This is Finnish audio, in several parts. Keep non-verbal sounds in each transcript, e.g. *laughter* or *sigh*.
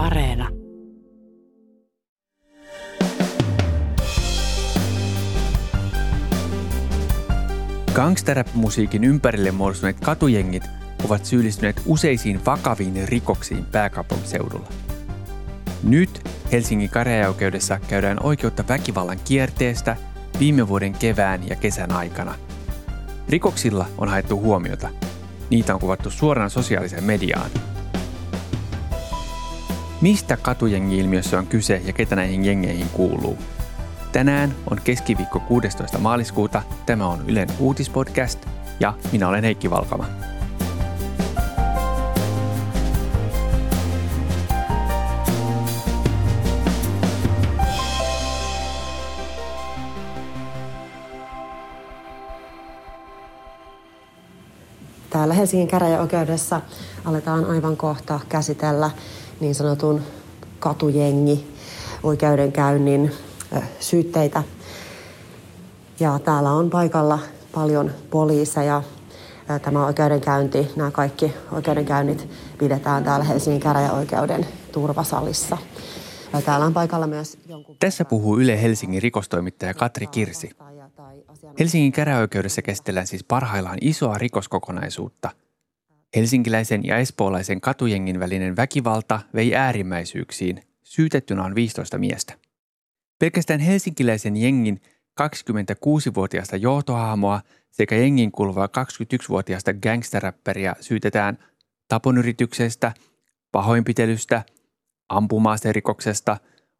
Areena. Gangsterrap-musiikin ympärille muodostuneet katujengit ovat syyllistyneet useisiin vakaviin rikoksiin pääkaupunkiseudulla. Nyt Helsingin käräjäoikeudessa käydään oikeutta väkivallan kierteestä viime vuoden kevään ja kesän aikana. Rikoksilla on haettu huomiota. Niitä on kuvattu suoraan sosiaaliseen mediaan. Mistä katujengi-ilmiössä on kyse ja ketä näihin jengeihin kuuluu? Tänään on keskiviikko 16. maaliskuuta. Tämä on Ylen uutispodcast ja minä olen Heikki Valkama. Täällä Helsingin käräjäoikeudessa aletaan aivan kohta käsitellä niin sanotun katujengi oikeudenkäynnin syytteitä. Ja täällä on paikalla paljon poliiseja. Tämä oikeudenkäynti, nämä kaikki oikeudenkäynnit pidetään täällä Helsingin käräjäoikeuden turvasalissa. Ja täällä on paikalla myös jonkun... Tässä puhuu Yle Helsingin rikostoimittaja Katri Kirsi. Helsingin käräjäoikeudessa käsitellään siis parhaillaan isoa rikoskokonaisuutta. Helsinkiläisen ja espoolaisen katujengin välinen väkivalta vei äärimmäisyyksiin. Syytettynä on 15 miestä. Pelkästään helsinkiläisen jengin 26-vuotiaasta johtohahmoa sekä jengin kuuluvaa 21-vuotiaasta gangsteräppäriä syytetään taponyrityksestä, pahoinpitelystä, ampumaaserikoksesta,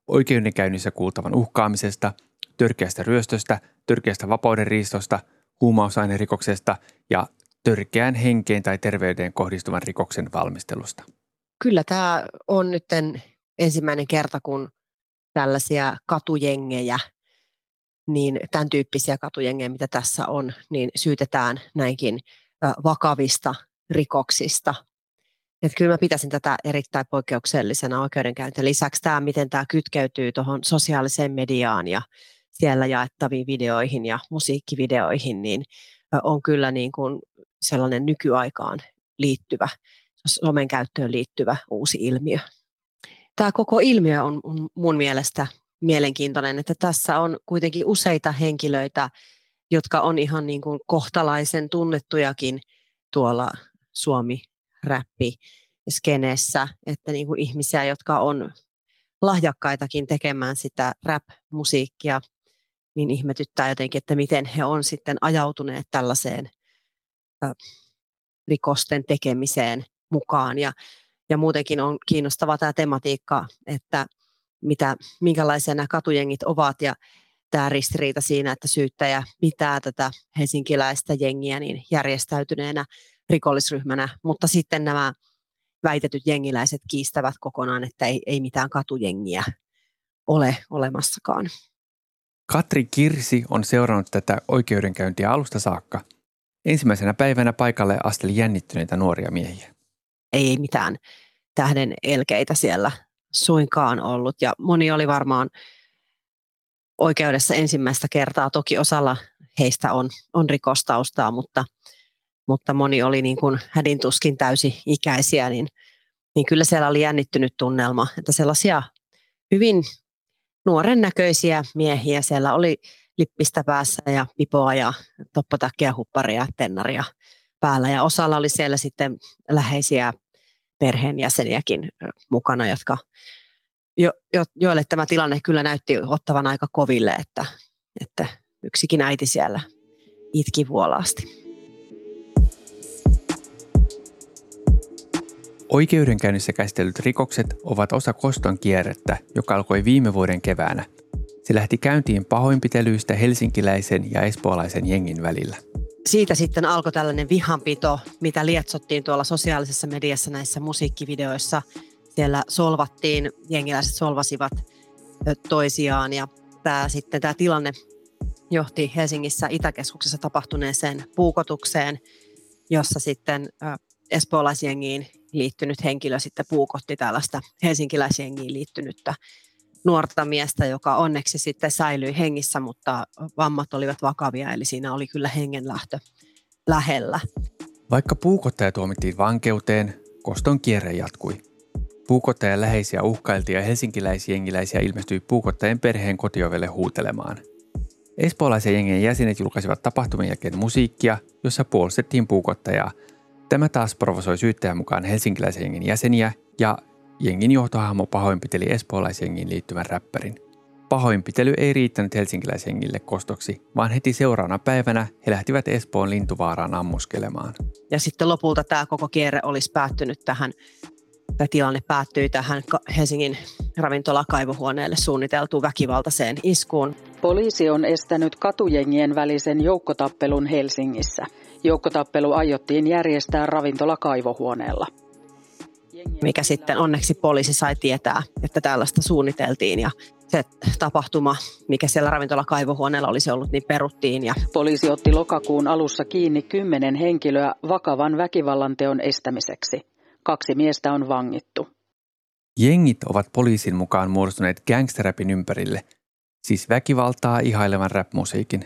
oikeudenkäynnissä kuultavan uhkaamisesta, törkeästä ryöstöstä, törkeästä vapaudenriistosta, huumausainerikoksesta ja törkeään henkeen tai terveyteen kohdistuvan rikoksen valmistelusta. Kyllä tämä on nyt ensimmäinen kerta, kun tällaisia katujengejä, niin tämän tyyppisiä katujengejä, mitä tässä on, niin syytetään näinkin vakavista rikoksista. Että kyllä mä pitäisin tätä erittäin poikkeuksellisena oikeudenkäyntiä. Lisäksi tämä, miten tämä kytkeytyy tuohon sosiaaliseen mediaan ja siellä jaettaviin videoihin ja musiikkivideoihin, niin on kyllä niin kuin sellainen nykyaikaan liittyvä, somen käyttöön liittyvä uusi ilmiö? Tämä koko ilmiö on, mun mielestä mielenkiintoinen, että tässä on kuitenkin useita henkilöitä, jotka on ihan niin kuin kohtalaisen tunnettujakin tuolla Suomi-räppi skeneessä, että niin kuin ihmisiä, jotka on lahjakkaitakin tekemään sitä rap-musiikkia, niin ihmetyttää jotenkin, että miten he on sitten ajautuneet tällaiseen rikosten tekemiseen mukaan. Ja ja muutenkin on kiinnostava tämä tematiikka, että mitä, minkälaisia nämä katujengit ovat ja tämä ristiriita siinä, että syyttäjä pitää tätä helsinkiläistä jengiä niin järjestäytyneenä rikollisryhmänä, mutta sitten nämä väitetyt jengiläiset kiistävät kokonaan, että ei, ei mitään katujengiä ole olemassakaan. Katri Kirsi on seurannut tätä oikeudenkäyntiä alusta saakka. Ensimmäisenä päivänä paikalle asteli jännittyneitä nuoria miehiä ei mitään tähden elkeitä siellä suinkaan ollut. Ja moni oli varmaan oikeudessa ensimmäistä kertaa. Toki osalla heistä on, on rikostaustaa, mutta, mutta moni oli niin kuin hädintuskin täysi-ikäisiä, niin, niin kyllä siellä oli jännittynyt tunnelma. Että sellaisia hyvin nuoren näköisiä miehiä siellä oli lippistä päässä ja pipoa ja toppotakkia, hupparia, tennaria päällä. Ja osalla oli siellä sitten läheisiä perheenjäseniäkin mukana, jotka, jo, jo, joille tämä tilanne kyllä näytti ottavan aika koville, että, että yksikin äiti siellä itki vuolaasti. Oikeudenkäynnissä käsitellyt rikokset ovat osa koston kierrettä, joka alkoi viime vuoden keväänä. Se lähti käyntiin pahoinpitelyistä helsinkiläisen ja espoolaisen jengin välillä siitä sitten alkoi tällainen vihanpito, mitä lietsottiin tuolla sosiaalisessa mediassa näissä musiikkivideoissa. Siellä solvattiin, jengiläiset solvasivat toisiaan ja tämä, sitten, tämä tilanne johti Helsingissä Itäkeskuksessa tapahtuneeseen puukotukseen, jossa sitten espoolaisjengiin liittynyt henkilö sitten puukotti tällaista helsinkiläisjengiin liittynyttä nuorta miestä, joka onneksi sitten säilyi hengissä, mutta vammat olivat vakavia, eli siinä oli kyllä hengenlähtö lähellä. Vaikka puukottaja tuomittiin vankeuteen, koston kierre jatkui. puukottajan läheisiä uhkailtiin ja helsinkiläisjengiläisiä ilmestyi puukottajan perheen kotiovelle huutelemaan. Espoolaisen jengien jäsenet julkaisivat tapahtumien jälkeen musiikkia, jossa puolustettiin puukottajaa. Tämä taas provosoi syyttäjän mukaan helsinkiläisen jengin jäseniä ja jengin johtohahmo pahoinpiteli espoolaisjengiin liittyvän räppärin – Pahoinpitely ei riittänyt helsinkiläisengille kostoksi, vaan heti seuraavana päivänä he lähtivät Espoon lintuvaaraan ammuskelemaan. Ja sitten lopulta tämä koko kierre olisi päättynyt tähän, tämä tilanne päättyi tähän Helsingin ravintolakaivohuoneelle suunniteltuun väkivaltaiseen iskuun. Poliisi on estänyt katujengien välisen joukkotappelun Helsingissä. Joukkotappelu aiottiin järjestää ravintolakaivohuoneella mikä sitten onneksi poliisi sai tietää, että tällaista suunniteltiin ja se tapahtuma, mikä siellä ravintolakaivohuoneella olisi ollut, niin peruttiin. Ja... Poliisi otti lokakuun alussa kiinni kymmenen henkilöä vakavan väkivallanteon estämiseksi. Kaksi miestä on vangittu. Jengit ovat poliisin mukaan muodostuneet gangsterrapin ympärille, siis väkivaltaa ihailevan rap-musiikin.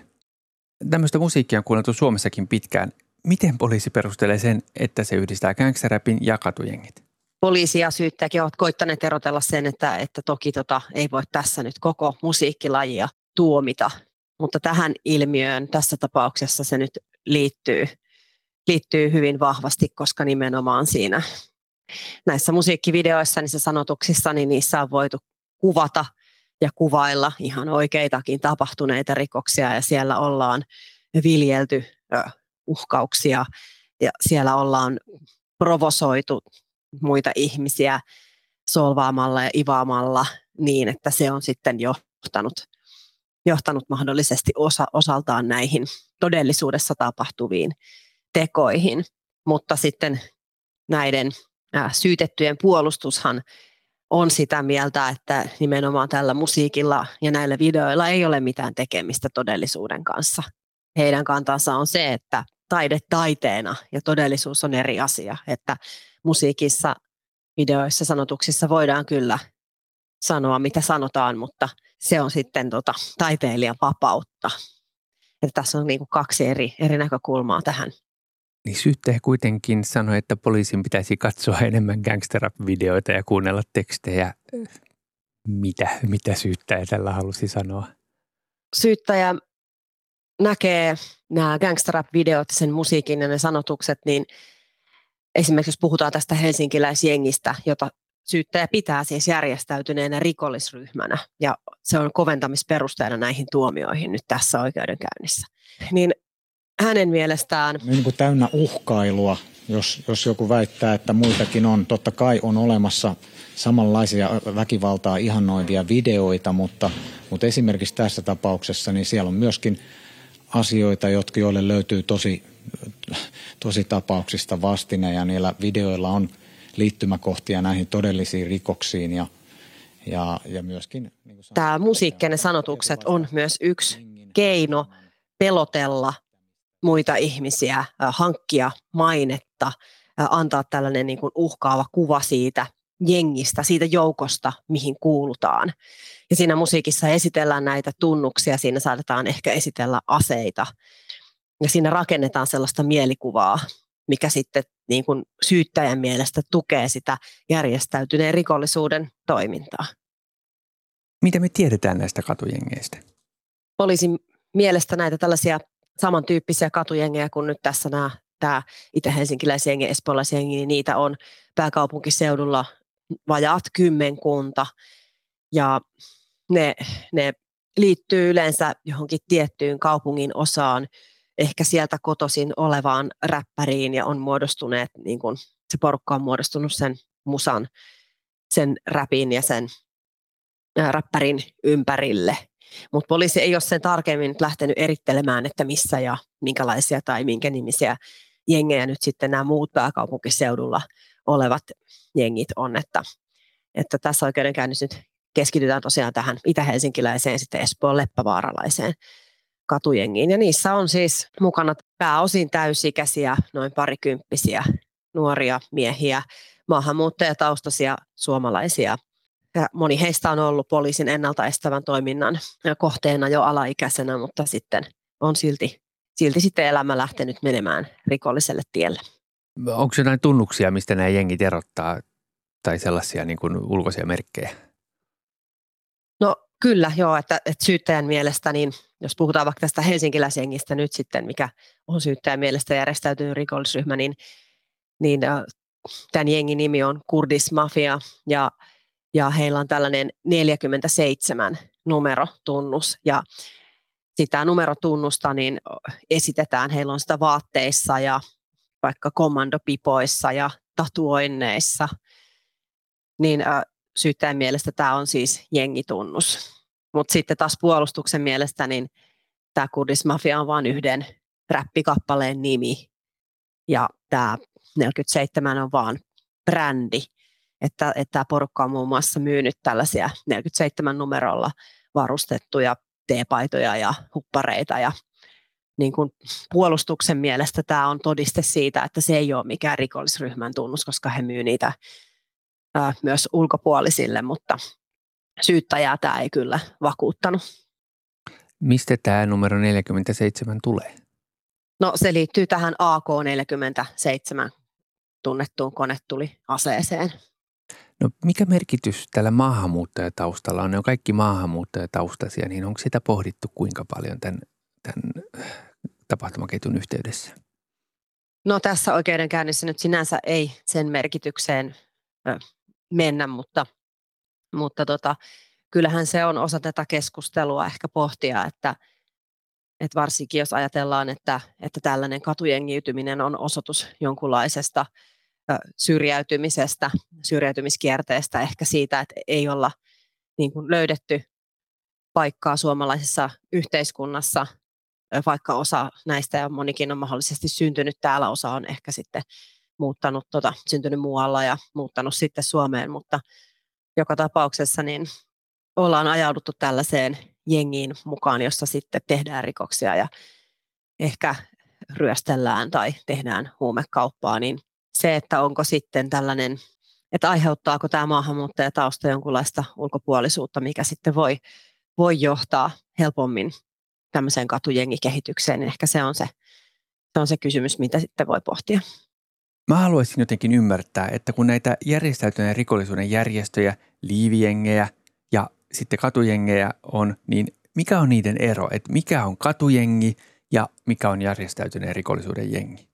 Tämmöistä musiikkia on kuunneltu Suomessakin pitkään. Miten poliisi perustelee sen, että se yhdistää gangsterrapin ja katujengit? Poliisi ja syyttäjäkin ovat koittaneet erotella sen, että, että toki tota, ei voi tässä nyt koko musiikkilajia tuomita, mutta tähän ilmiöön tässä tapauksessa se nyt liittyy, liittyy hyvin vahvasti, koska nimenomaan siinä näissä musiikkivideoissa, niissä sanotuksissa, niin niissä on voitu kuvata ja kuvailla ihan oikeitakin tapahtuneita rikoksia ja siellä ollaan viljelty uhkauksia ja siellä ollaan provosoitu muita ihmisiä solvaamalla ja ivaamalla niin, että se on sitten johtanut, johtanut mahdollisesti osa, osaltaan näihin todellisuudessa tapahtuviin tekoihin. Mutta sitten näiden syytettyjen puolustushan on sitä mieltä, että nimenomaan tällä musiikilla ja näillä videoilla ei ole mitään tekemistä todellisuuden kanssa. Heidän kantansa on se, että taide taiteena ja todellisuus on eri asia, että musiikissa, videoissa, sanotuksissa voidaan kyllä sanoa, mitä sanotaan, mutta se on sitten tota, taiteilijan vapautta. Että tässä on niin kuin kaksi eri, eri näkökulmaa tähän. Niin syyttäjä kuitenkin sanoi, että poliisin pitäisi katsoa enemmän gangsterrap-videoita ja kuunnella tekstejä. Mitä, mitä syyttäjä tällä halusi sanoa? Syyttäjä näkee nämä gangsterrap-videot, sen musiikin ja ne sanotukset, niin esimerkiksi jos puhutaan tästä helsinkiläisjengistä, jota syyttäjä pitää siis järjestäytyneenä rikollisryhmänä ja se on koventamisperusteena näihin tuomioihin nyt tässä oikeudenkäynnissä. Niin hänen mielestään... Niin kuin täynnä uhkailua, jos, jos joku väittää, että muitakin on. Totta kai on olemassa samanlaisia väkivaltaa ihannoivia videoita, mutta, mutta esimerkiksi tässä tapauksessa niin siellä on myöskin asioita, jotka, joille löytyy tosi, tosi tapauksista vastine ja niillä videoilla on liittymäkohtia näihin todellisiin rikoksiin ja, ja, ja myöskin... Niin Tämä musiikkinen sanotukset on myös yksi keino pelotella muita ihmisiä, hankkia mainetta, antaa tällainen niin kuin uhkaava kuva siitä jengistä, siitä joukosta, mihin kuulutaan. Ja siinä musiikissa esitellään näitä tunnuksia, siinä saatetaan ehkä esitellä aseita. Ja siinä rakennetaan sellaista mielikuvaa, mikä sitten niin kuin syyttäjän mielestä tukee sitä järjestäytyneen rikollisuuden toimintaa. Mitä me tiedetään näistä katujengeistä? Poliisin mielestä näitä tällaisia samantyyppisiä katujengejä kuin nyt tässä nämä, tämä itä-helsinkiläisjengi, espoolaisjengi, niin niitä on pääkaupunkiseudulla vajaat kymmenkunta. Ja ne, ne liittyy yleensä johonkin tiettyyn kaupungin osaan, ehkä sieltä kotosin olevaan räppäriin ja on muodostuneet, niin kun, se porukka on muodostunut sen musan, sen räpin ja sen ää, räppärin ympärille. Mutta poliisi ei ole sen tarkemmin nyt lähtenyt erittelemään, että missä ja minkälaisia tai minkä nimisiä jengejä nyt sitten nämä muut pääkaupunkiseudulla olevat jengit on, että, että tässä oikeudenkäynnissä nyt keskitytään tosiaan tähän itä-helsinkiläiseen sitten Espoon leppävaaralaiseen katujengiin. Ja niissä on siis mukana pääosin täysikäisiä, noin parikymppisiä nuoria miehiä, maahanmuuttajataustaisia suomalaisia. Ja moni heistä on ollut poliisin ennaltaestävän toiminnan kohteena jo alaikäisenä, mutta sitten on silti, silti sitten elämä lähtenyt menemään rikolliselle tielle. Onko jotain tunnuksia, mistä nämä jengit erottaa tai sellaisia niin kuin ulkoisia merkkejä? No kyllä, joo, että, että syyttäjän mielestä, niin jos puhutaan vaikka tästä helsinkiläisjengistä nyt sitten, mikä on syyttäjän mielestä järjestäytynyt rikollisryhmä, niin, niin tämän jengin nimi on Kurdis Mafia ja, ja heillä on tällainen 47 numerotunnus ja sitä numerotunnusta niin esitetään, heillä on sitä vaatteissa ja vaikka kommandopipoissa ja tatuoinneissa, niin syyttäjän mielestä tämä on siis jengitunnus. Mutta sitten taas puolustuksen mielestä niin tämä Kurdis Mafia on vain yhden räppikappaleen nimi ja tämä 47 on vaan brändi. Että, että tämä porukka on muun muassa myynyt tällaisia 47 numerolla varustettuja teepaitoja ja huppareita ja niin kuin puolustuksen mielestä tämä on todiste siitä, että se ei ole mikään rikollisryhmän tunnus, koska he myy niitä ää, myös ulkopuolisille, mutta syyttäjää tämä ei kyllä vakuuttanut. Mistä tämä numero 47 tulee? No se liittyy tähän AK-47 tunnettuun konetuliaseeseen. No mikä merkitys tällä maahanmuuttajataustalla on? Ne on kaikki maahanmuuttajataustaisia, niin onko sitä pohdittu kuinka paljon tämän, tämän tapahtumaketjun yhteydessä? No tässä oikeudenkäynnissä nyt sinänsä ei sen merkitykseen mennä, mutta, mutta tota, kyllähän se on osa tätä keskustelua ehkä pohtia, että, että varsinkin jos ajatellaan, että, että tällainen katujengiytyminen on osoitus jonkunlaisesta syrjäytymisestä, syrjäytymiskierteestä, ehkä siitä, että ei olla niin kuin löydetty paikkaa suomalaisessa yhteiskunnassa, vaikka osa näistä ja monikin on mahdollisesti syntynyt täällä, osa on ehkä sitten muuttanut, tota, syntynyt muualla ja muuttanut sitten Suomeen, mutta joka tapauksessa niin ollaan ajauduttu tällaiseen jengiin mukaan, jossa sitten tehdään rikoksia ja ehkä ryöstellään tai tehdään huumekauppaa, niin se, että onko sitten tällainen, että aiheuttaako tämä maahanmuuttajatausta jonkunlaista ulkopuolisuutta, mikä sitten voi, voi johtaa helpommin tämmöiseen katujengikehitykseen, niin ehkä se on se, se on se kysymys, mitä sitten voi pohtia. Mä haluaisin jotenkin ymmärtää, että kun näitä järjestäytyneen rikollisuuden järjestöjä, liivijengejä ja sitten katujengejä on, niin mikä on niiden ero? Että mikä on katujengi ja mikä on järjestäytyneen rikollisuuden jengi?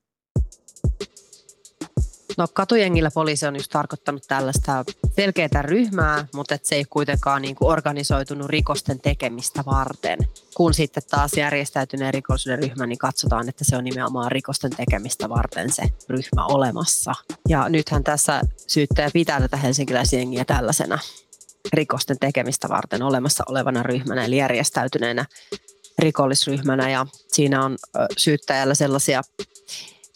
No katujengillä poliisi on just tarkoittanut tällaista selkeää ryhmää, mutta et se ei kuitenkaan niin kuin organisoitunut rikosten tekemistä varten. Kun sitten taas järjestäytyneen rikollisuuden ryhmä, niin katsotaan, että se on nimenomaan rikosten tekemistä varten se ryhmä olemassa. Ja nythän tässä syyttäjä pitää tätä helsinkiläisjengiä tällaisena rikosten tekemistä varten olemassa olevana ryhmänä, eli järjestäytyneenä rikollisryhmänä. Ja siinä on syyttäjällä sellaisia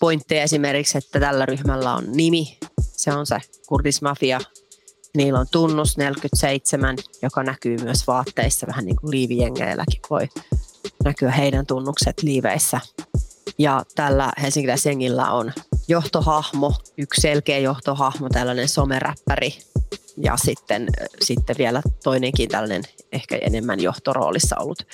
pointteja esimerkiksi, että tällä ryhmällä on nimi, se on se kurdismafia. Niillä on tunnus 47, joka näkyy myös vaatteissa, vähän niin kuin liivijengeilläkin voi näkyä heidän tunnukset liiveissä. Ja tällä helsinkiläisjengillä on johtohahmo, yksi selkeä johtohahmo, tällainen someräppäri ja sitten, sitten vielä toinenkin tällainen ehkä enemmän johtoroolissa ollut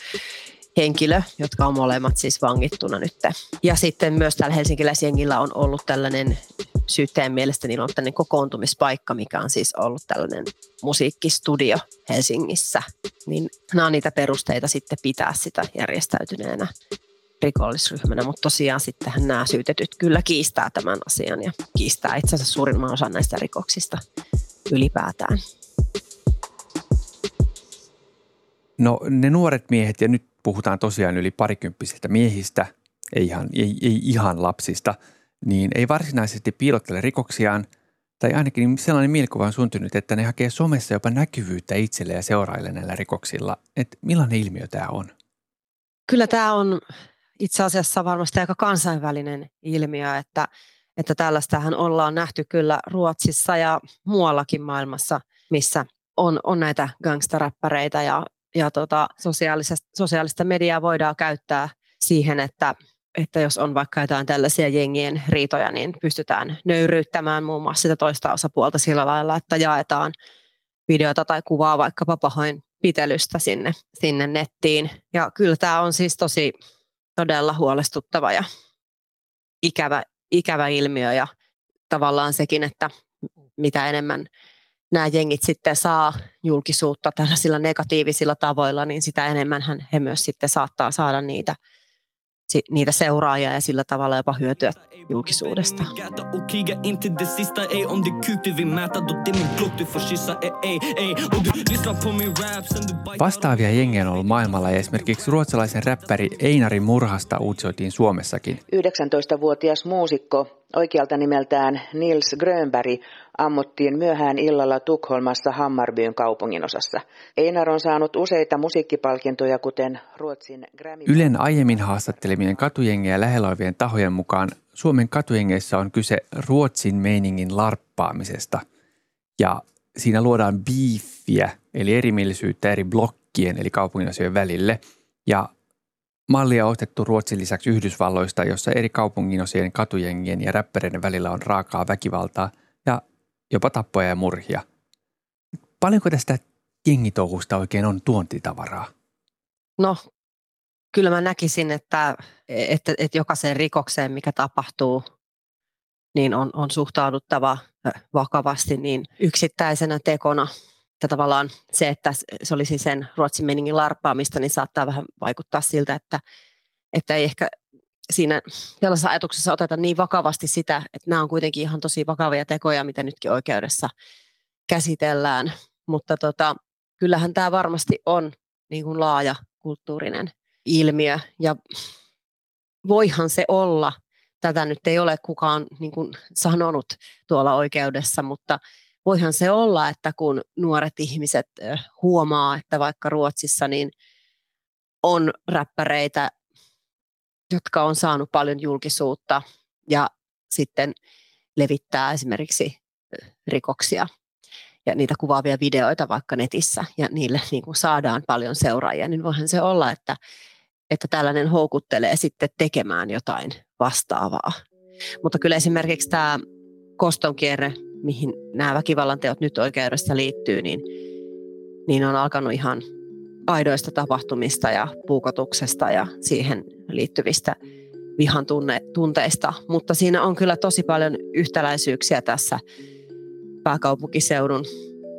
henkilö, jotka on molemmat siis vangittuna nyt. Ja sitten myös täällä helsinkiläisjengillä on ollut tällainen syyttäjän mielestä niillä on tällainen kokoontumispaikka, mikä on siis ollut tällainen musiikkistudio Helsingissä. Niin nämä on niitä perusteita sitten pitää sitä järjestäytyneenä rikollisryhmänä, mutta tosiaan sittenhän nämä syytetyt kyllä kiistää tämän asian ja kiistää itse asiassa suurimman osan näistä rikoksista ylipäätään. No ne nuoret miehet, ja nyt puhutaan tosiaan yli parikymppisistä miehistä, ei ihan, ei, ei ihan lapsista, niin ei varsinaisesti piilottele rikoksiaan, tai ainakin sellainen mielikuva on syntynyt, että ne hakee somessa jopa näkyvyyttä itselle ja seuraille näillä rikoksilla. Että millainen ilmiö tämä on? Kyllä tämä on itse asiassa varmasti aika kansainvälinen ilmiö, että, että tällaistähän ollaan nähty kyllä Ruotsissa ja muuallakin maailmassa, missä on, on näitä gangsteräppäreitä ja ja tota, sosiaalista, sosiaalista mediaa voidaan käyttää siihen, että, että jos on vaikka jotain tällaisia jengien riitoja, niin pystytään nöyryyttämään muun muassa sitä toista osapuolta sillä lailla, että jaetaan videota tai kuvaa vaikkapa pahoin pitelystä sinne, sinne nettiin. Ja kyllä tämä on siis tosi todella huolestuttava ja ikävä, ikävä ilmiö ja tavallaan sekin, että mitä enemmän nämä jengit sitten saa julkisuutta tällaisilla negatiivisilla tavoilla, niin sitä enemmän he myös sitten saattaa saada niitä niitä seuraajia ja sillä tavalla jopa hyötyä julkisuudesta. Vastaavia jengejä on ollut maailmalla ja esimerkiksi ruotsalaisen räppäri Einari Murhasta uutisoitiin Suomessakin. 19-vuotias muusikko, oikealta nimeltään Nils Grönberg, ammuttiin myöhään illalla Tukholmassa Hammarbyn kaupunginosassa. Einar on saanut useita musiikkipalkintoja, kuten Ruotsin Grammy. Ylen aiemmin haastattelemien katujengejä lähellä olevien tahojen mukaan Suomen katujengeissä on kyse Ruotsin meiningin larppaamisesta. Ja siinä luodaan biiffiä, eli erimielisyyttä eri blokkien, eli kaupunginosien välille. Ja mallia on otettu Ruotsin lisäksi Yhdysvalloista, jossa eri kaupunginosien katujengien ja räppäreiden välillä on raakaa väkivaltaa ja jopa tappoja ja murhia. Paljonko tästä jengitouhusta oikein on tuontitavaraa? No, kyllä mä näkisin, että, että, että jokaiseen rikokseen, mikä tapahtuu, niin on, on suhtauduttava vakavasti niin yksittäisenä tekona. Että tavallaan se, että se olisi sen Ruotsin meningin larppaamista, niin saattaa vähän vaikuttaa siltä, että, että ei ehkä siinä sellaisessa ajatuksessa oteta niin vakavasti sitä, että nämä on kuitenkin ihan tosi vakavia tekoja, mitä nytkin oikeudessa käsitellään. Mutta tota, kyllähän tämä varmasti on niin kuin laaja kulttuurinen ilmiö ja voihan se olla, tätä nyt ei ole kukaan niin kuin sanonut tuolla oikeudessa, mutta voihan se olla, että kun nuoret ihmiset huomaa, että vaikka Ruotsissa niin on räppäreitä, jotka on saanut paljon julkisuutta ja sitten levittää esimerkiksi rikoksia ja niitä kuvaavia videoita vaikka netissä ja niille *laughs* niin kuin saadaan paljon seuraajia, niin voihan se olla, että, että tällainen houkuttelee sitten tekemään jotain vastaavaa. Mutta kyllä esimerkiksi tämä kostonkierre, mihin nämä väkivallan teot nyt oikeudessa liittyy, niin, niin on alkanut ihan aidoista tapahtumista ja puukotuksesta ja siihen liittyvistä vihan tunne, tunteista, mutta siinä on kyllä tosi paljon yhtäläisyyksiä tässä pääkaupunkiseudun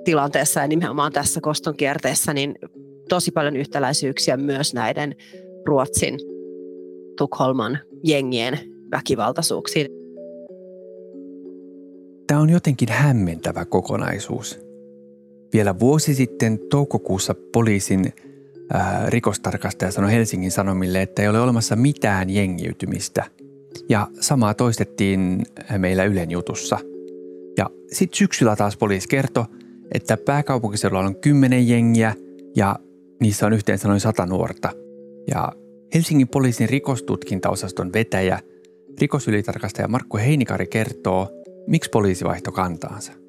tilanteessa ja nimenomaan tässä koston kierteessä, niin tosi paljon yhtäläisyyksiä myös näiden Ruotsin Tukholman jengien väkivaltaisuuksiin. On jotenkin hämmentävä kokonaisuus. Vielä vuosi sitten toukokuussa poliisin ää, rikostarkastaja sanoi Helsingin Sanomille, että ei ole olemassa mitään jengiytymistä. Ja samaa toistettiin meillä Ylen jutussa. Ja sitten syksyllä taas poliisi kertoi, että pääkaupunkiseudulla on kymmenen jengiä ja niissä on yhteensä noin sata nuorta. Ja Helsingin poliisin rikostutkintaosaston vetäjä, rikosylitarkastaja Markku Heinikari kertoo, miksi poliisi vaihtoi kantaansa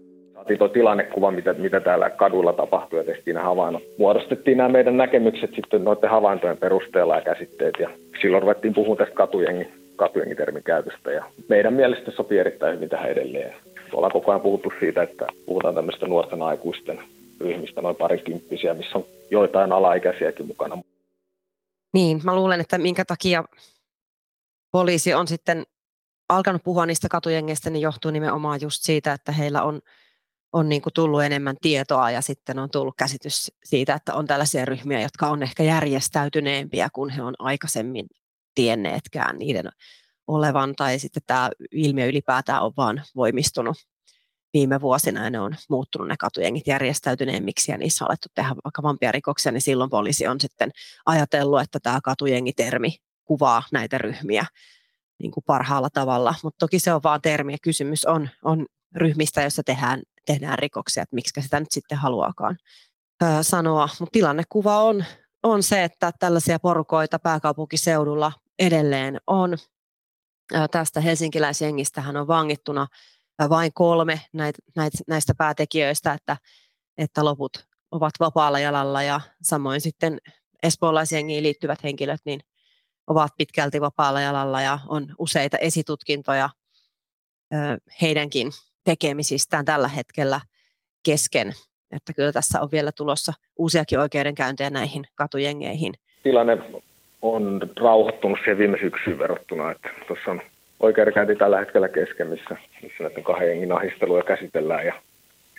saatiin tuo tilannekuva, mitä, mitä täällä kaduilla tapahtui ja tehtiin nämä havainnot. Muodostettiin nämä meidän näkemykset sitten noiden havaintojen perusteella ja käsitteet ja silloin ruvettiin puhumaan tästä katujengi, katujengitermin käytöstä ja meidän mielestä sopii erittäin hyvin tähän edelleen. Tuolla on koko ajan puhuttu siitä, että puhutaan tämmöistä nuorten aikuisten ryhmistä, noin parikymppisiä, missä on joitain alaikäisiäkin mukana. Niin, mä luulen, että minkä takia poliisi on sitten alkanut puhua niistä katujengeistä, niin johtuu nimenomaan just siitä, että heillä on on niin kuin tullut enemmän tietoa ja sitten on tullut käsitys siitä, että on tällaisia ryhmiä, jotka on ehkä järjestäytyneempiä kuin he on aikaisemmin tienneetkään niiden olevan, tai sitten tämä ilmiö ylipäätään on vaan voimistunut viime vuosina ja ne on muuttunut ne katujengit järjestäytyneemmiksi ja niissä on alettu tehdä vakavampia rikoksia, niin silloin poliisi on sitten ajatellut, että tämä katujengitermi kuvaa näitä ryhmiä niin kuin parhaalla tavalla, mutta toki se on vaan termi ja kysymys on, on ryhmistä, joissa tehdään tehdään rikoksia, että miksi sitä nyt sitten haluaakaan ää, sanoa. Mutta tilannekuva on, on se, että tällaisia porukoita pääkaupunkiseudulla edelleen on. Ää, tästä helsinkiläisjengistähän on vangittuna vain kolme näitä, näistä päätekijöistä, että, että loput ovat vapaalla jalalla ja samoin sitten espoolaisjengiin liittyvät henkilöt niin ovat pitkälti vapaalla jalalla ja on useita esitutkintoja heidänkin tekemisistään tällä hetkellä kesken. Että kyllä tässä on vielä tulossa uusiakin oikeudenkäyntejä näihin katujengeihin. Tilanne on rauhoittunut siihen viime syksyyn verrattuna, että tuossa on oikeudenkäynti tällä hetkellä kesken, missä, missä näiden kahden jengin ahisteluja käsitellään ja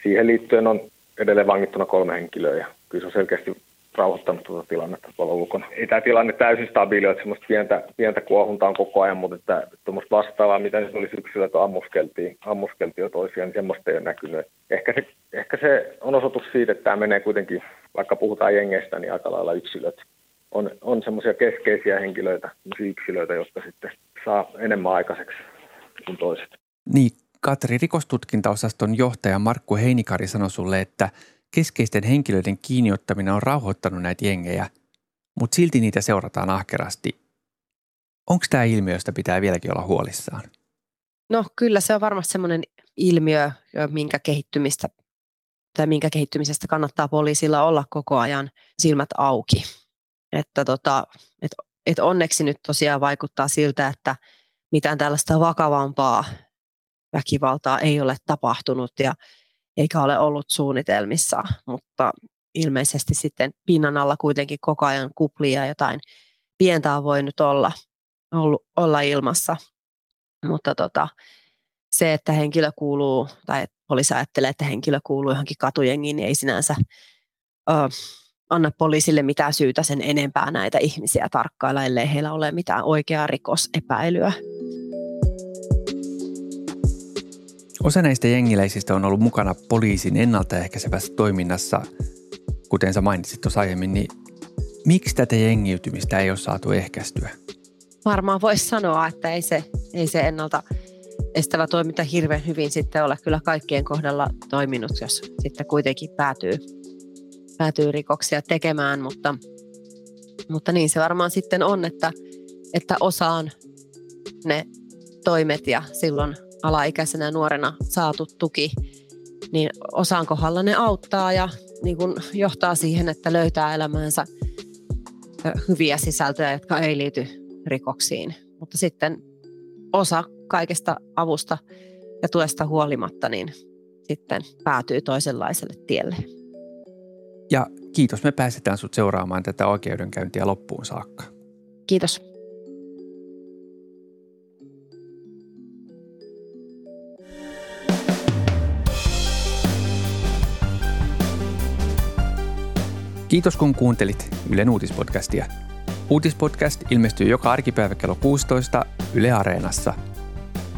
siihen liittyen on edelleen vangittuna kolme henkilöä ja kyllä se on selkeästi rauhoittanut tuota tilannetta tuolla ulkona. Ei tämä tilanne täysin stabiili että semmoista pientä, pientä kuohuntaa on koko ajan, mutta että tuommoista vastaavaa, mitä nyt oli syksyllä, että ammuskeltiin, ammuskeltiin jo toisiaan, niin semmoista ei ole näkynyt. Ehkä se, ehkä se on osoitus siitä, että tämä menee kuitenkin, vaikka puhutaan jengeistä, niin aika lailla yksilöt. On, on semmoisia keskeisiä henkilöitä, yksilöitä, jotka sitten saa enemmän aikaiseksi kuin toiset. Niin, Katri, rikostutkintaosaston johtaja Markku Heinikari sanoi sulle, että keskeisten henkilöiden kiinniottaminen on rauhoittanut näitä jengejä, mutta silti niitä seurataan ahkerasti. Onko tämä ilmiö, josta pitää vieläkin olla huolissaan? No kyllä se on varmasti sellainen ilmiö, minkä kehittymistä tai minkä kehittymisestä kannattaa poliisilla olla koko ajan silmät auki. Että tota, et, et onneksi nyt tosiaan vaikuttaa siltä, että mitään tällaista vakavampaa väkivaltaa ei ole tapahtunut ja eikä ole ollut suunnitelmissa, mutta ilmeisesti sitten pinnan alla kuitenkin koko ajan kuplia jotain pientä on voinut olla, ollut, olla ilmassa. Mutta tota, se, että henkilö kuuluu, tai poliisi ajattelee, että henkilö kuuluu johonkin katujengiin, niin ei sinänsä ö, anna poliisille mitään syytä sen enempää näitä ihmisiä tarkkailla, ellei heillä ole mitään oikeaa rikosepäilyä. Osa näistä jengiläisistä on ollut mukana poliisin ennaltaehkäisevässä toiminnassa, kuten sä mainitsit tuossa aiemmin, niin miksi tätä jengiytymistä ei ole saatu ehkäistyä? Varmaan voisi sanoa, että ei se, ei se ennalta estävä toiminta hirveän hyvin sitten ole kyllä kaikkien kohdalla toiminut, jos sitten kuitenkin päätyy, päätyy rikoksia tekemään, mutta, mutta niin se varmaan sitten on, että, että osaan ne toimet ja silloin alaikäisenä ja nuorena saatu tuki, niin osaan kohdalla ne auttaa ja niin kuin johtaa siihen, että löytää elämäänsä hyviä sisältöjä, jotka ei liity rikoksiin. Mutta sitten osa kaikesta avusta ja tuesta huolimatta, niin sitten päätyy toisenlaiselle tielle. Ja kiitos, me pääsetään sut seuraamaan tätä oikeudenkäyntiä loppuun saakka. Kiitos. Kiitos kun kuuntelit Ylen uutispodcastia. Uutispodcast ilmestyy joka arkipäivä kello 16 Yle Areenassa.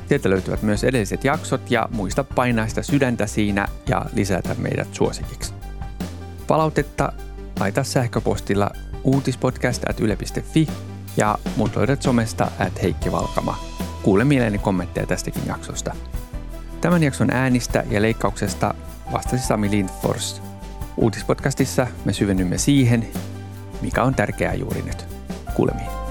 Sieltä löytyvät myös edelliset jaksot ja muista painaa sitä sydäntä siinä ja lisätä meidät suosikiksi. Palautetta laita sähköpostilla uutispodcast.yle.fi ja muut löydät somesta at Heikki Valkama. Kuule mieleeni kommentteja tästäkin jaksosta. Tämän jakson äänistä ja leikkauksesta vastasi Sami Lindfors – Uutispodcastissa me syvennymme siihen, mikä on tärkeää juuri nyt. Kuulemiin.